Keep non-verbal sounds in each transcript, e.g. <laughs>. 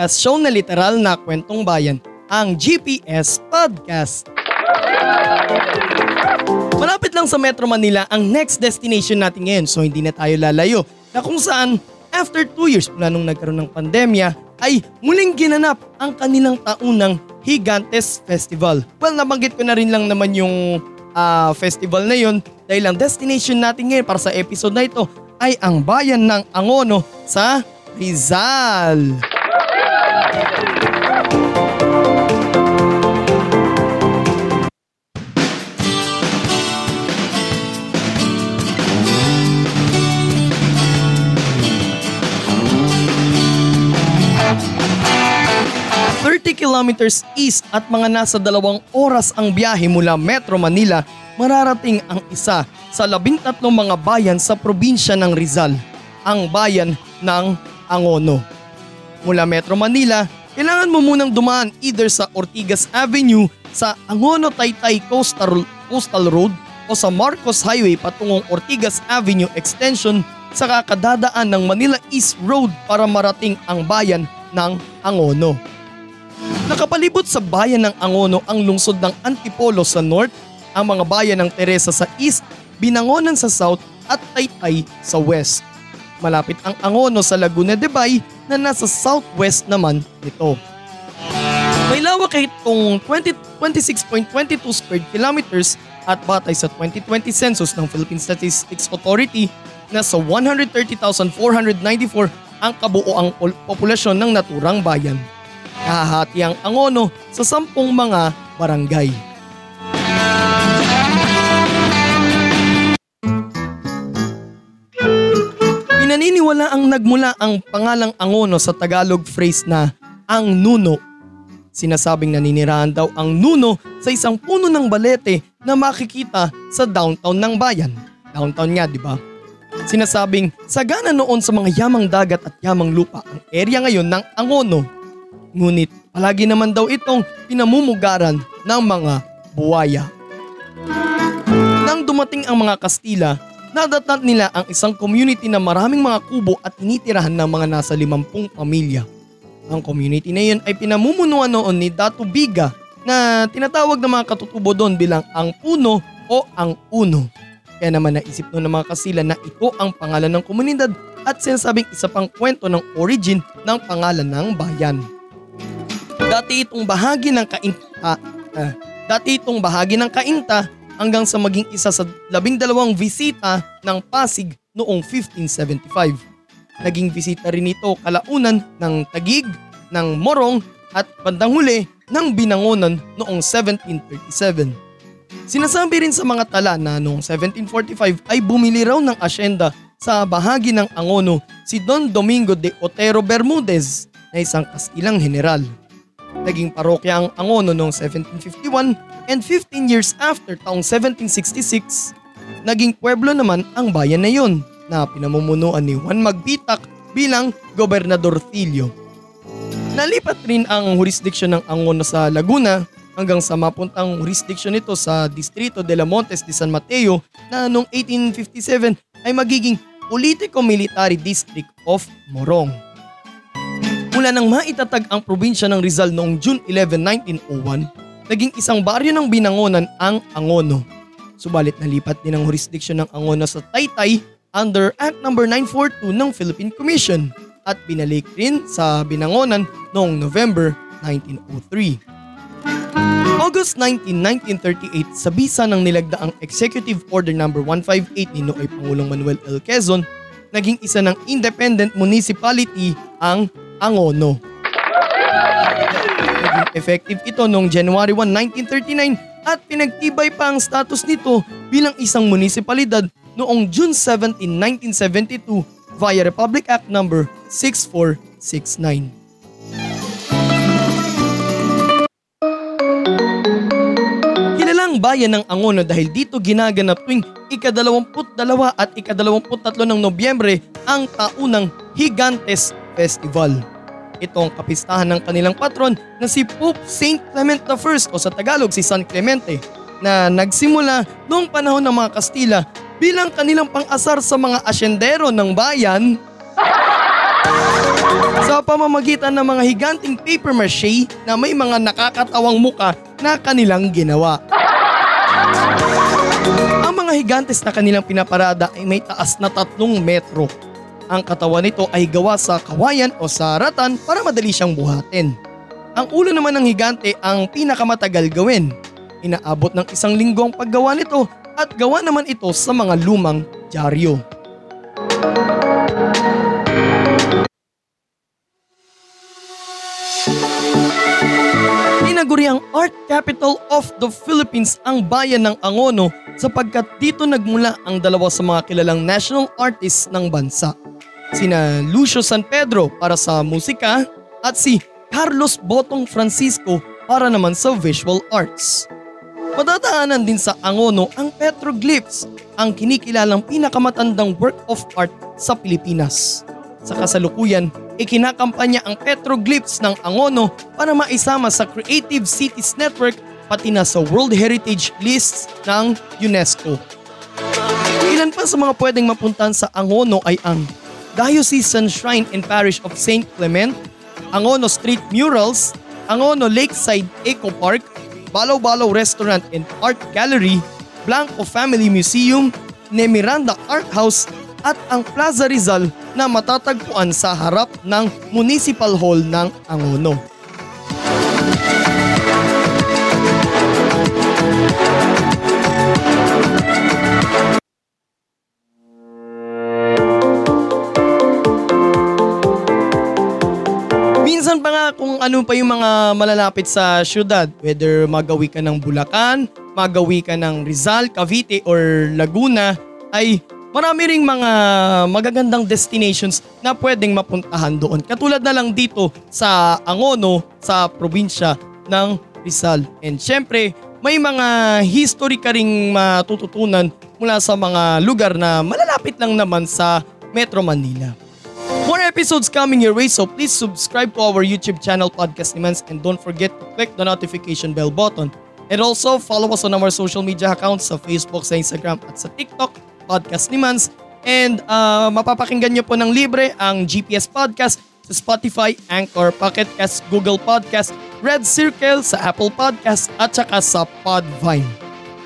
podcast show na literal na kwentong bayan, ang GPS Podcast. Malapit lang sa Metro Manila ang next destination natin ngayon so hindi na tayo lalayo na kung saan after 2 years mula nung nagkaroon ng pandemya ay muling ginanap ang kanilang taunang Gigantes Festival. Well, nabanggit ko na rin lang naman yung ah, festival na yun dahil ang destination natin ngayon para sa episode na ito ay ang bayan ng Angono sa Rizal. ...30 kilometers east at mga nasa dalawang oras ang biyahe mula Metro Manila... ...mararating ang isa sa labintatlong mga bayan sa probinsya ng Rizal... ...ang bayan ng Angono. Mula Metro Manila, kailangan mo munang dumaan either sa Ortigas Avenue sa Angono Taytay Coastal, Coastal Road o sa Marcos Highway patungong Ortigas Avenue Extension sa kakadadaan ng Manila East Road para marating ang bayan ng Angono. Nakapalibot sa bayan ng Angono ang lungsod ng Antipolo sa north, ang mga bayan ng Teresa sa east, Binangonan sa south at Taytay sa west. Malapit ang Angono sa Laguna de Bay na nasa southwest naman nito. May lawak itong 20 26.22 square kilometers at batay sa 2020 census ng Philippine Statistics Authority na sa 130,494 ang kabuoang populasyon ng naturang bayan. Nahahati ang Angono sa sampung mga barangay. Pinaniniwala ang nagmula ang pangalang Angono sa Tagalog phrase na ang nuno. Sinasabing naninirahan daw ang nuno sa isang puno ng balete na makikita sa downtown ng bayan. Downtown nga, di ba? Sinasabing sagana noon sa mga yamang dagat at yamang lupa ang area ngayon ng Angono. Ngunit palagi naman daw itong pinamumugaran ng mga buwaya. Nang dumating ang mga Kastila, nadatnat nila ang isang community na maraming mga kubo at initirahan ng mga nasa limampung pamilya. Ang community na yun ay pinamumunuan noon ni Datu Biga na tinatawag ng mga katutubo doon bilang ang puno o ang uno. Kaya naman naisip noon ng mga Kastila na ito ang pangalan ng komunidad at sinasabing isa pang kwento ng origin ng pangalan ng bayan. Dati itong bahagi ng kainta, ah, dati itong bahagi ng kainta hanggang sa maging isa sa labing dalawang bisita ng Pasig noong 1575. Naging bisita rin ito kalaunan ng Tagig, ng Morong at bandang huli ng Binangonan noong 1737. Sinasabi rin sa mga tala na noong 1745 ay bumili raw ng asyenda sa bahagi ng Angono si Don Domingo de Otero Bermudez na isang Kastilang general. Naging parokya ang Angono noong 1751 and 15 years after taong 1766, naging pueblo naman ang bayan na yon na pinamumunuan ni Juan Magbitak bilang gobernadorcillo. Nalipat rin ang jurisdiction ng Angono sa Laguna hanggang sa mapuntang jurisdiction nito sa Distrito de la Montes de San Mateo na noong 1857 ay magiging Politico-Military District of Morong. Mula nang maitatag ang probinsya ng Rizal noong June 11, 1901, naging isang baryo ng binangonan ang Angono. Subalit nalipat din ang jurisdiction ng Angono sa Taytay under Act No. 942 ng Philippine Commission at binalik rin sa binangonan noong November 1903. August 19, 1938 sa bisa ng nilagdaang Executive Order No. 158 ni Nooy Pangulong Manuel L. Quezon, naging isa ng independent municipality ang Angono. Naging effective ito noong January 1, 1939 at pinagtibay pa ang status nito bilang isang munisipalidad noong June 17, 1972 via Republic Act No. 6469. Kilalang bayan ng Angono dahil dito ginaganap tuwing ikadalawamput dalawa at ikadalawamput tatlo ng Nobyembre ang taunang Higantes Festival. Ito ang kapistahan ng kanilang patron na si Pope Saint Clement I o sa Tagalog si San Clemente na nagsimula noong panahon ng mga Kastila bilang kanilang pang-asar sa mga asyendero ng bayan <laughs> sa pamamagitan ng mga higanting paper mache na may mga nakakatawang muka na kanilang ginawa. Ang mga higantes na kanilang pinaparada ay may taas na tatlong metro. Ang katawan nito ay gawa sa kawayan o sa ratan para madali siyang buhatin. Ang ulo naman ng higante ang pinakamatagal gawin. Inaabot ng isang linggo ang paggawa nito at gawa naman ito sa mga lumang dyaryo. Tinaguri ang art capital of the Philippines ang bayan ng Angono sapagkat dito nagmula ang dalawa sa mga kilalang national artists ng bansa. Sina Lucio San Pedro para sa musika at si Carlos Botong Francisco para naman sa visual arts. Matataanan din sa Angono ang petroglyphs, ang kinikilalang pinakamatandang work of art sa Pilipinas. Sa kasalukuyan, ikinakampanya ang petroglyphs ng Angono para maisama sa Creative Cities Network pati na sa World Heritage Lists ng UNESCO. Ilan pa sa mga pwedeng mapuntahan sa Angono ay ang Diocesan Shrine and Parish of St. Clement, Angono Street Murals, Angono Lakeside Eco Park, Balaw-Balaw Restaurant and Art Gallery, Blanco Family Museum, Nemiranda Art House at ang Plaza Rizal na matatagpuan sa harap ng Municipal Hall ng Angono. Minsan pa nga kung ano pa yung mga malalapit sa syudad, whether magawi ka ng Bulacan, magawi ka ng Rizal, Cavite or Laguna, ay marami ring mga magagandang destinations na pwedeng mapuntahan doon. Katulad na lang dito sa Angono, sa probinsya ng Rizal. And syempre, may mga history ka ring matututunan mula sa mga lugar na malalapit lang naman sa Metro Manila. More episodes coming your way so please subscribe to our YouTube channel Podcast ni Mans and don't forget to click the notification bell button. And also follow us on our social media accounts sa Facebook, sa Instagram at sa TikTok Podcast ni Mans. And uh, mapapakinggan nyo po ng libre ang GPS Podcast sa Spotify, Anchor, Pocket Cast, Google Podcast, Red Circle sa Apple Podcast at saka sa Podvine.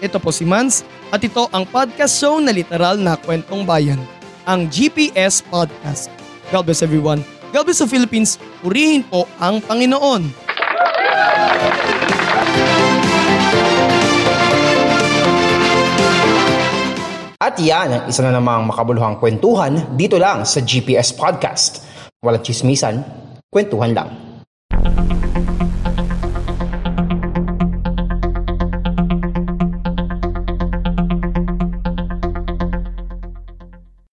Ito po si Mans at ito ang podcast show na literal na kwentong bayan, ang GPS Podcast. God bless everyone. God bless the Philippines. Purihin po ang Panginoon. At yan isa na namang makabuluhang kwentuhan dito lang sa GPS Podcast. Walang chismisan, kwentuhan lang.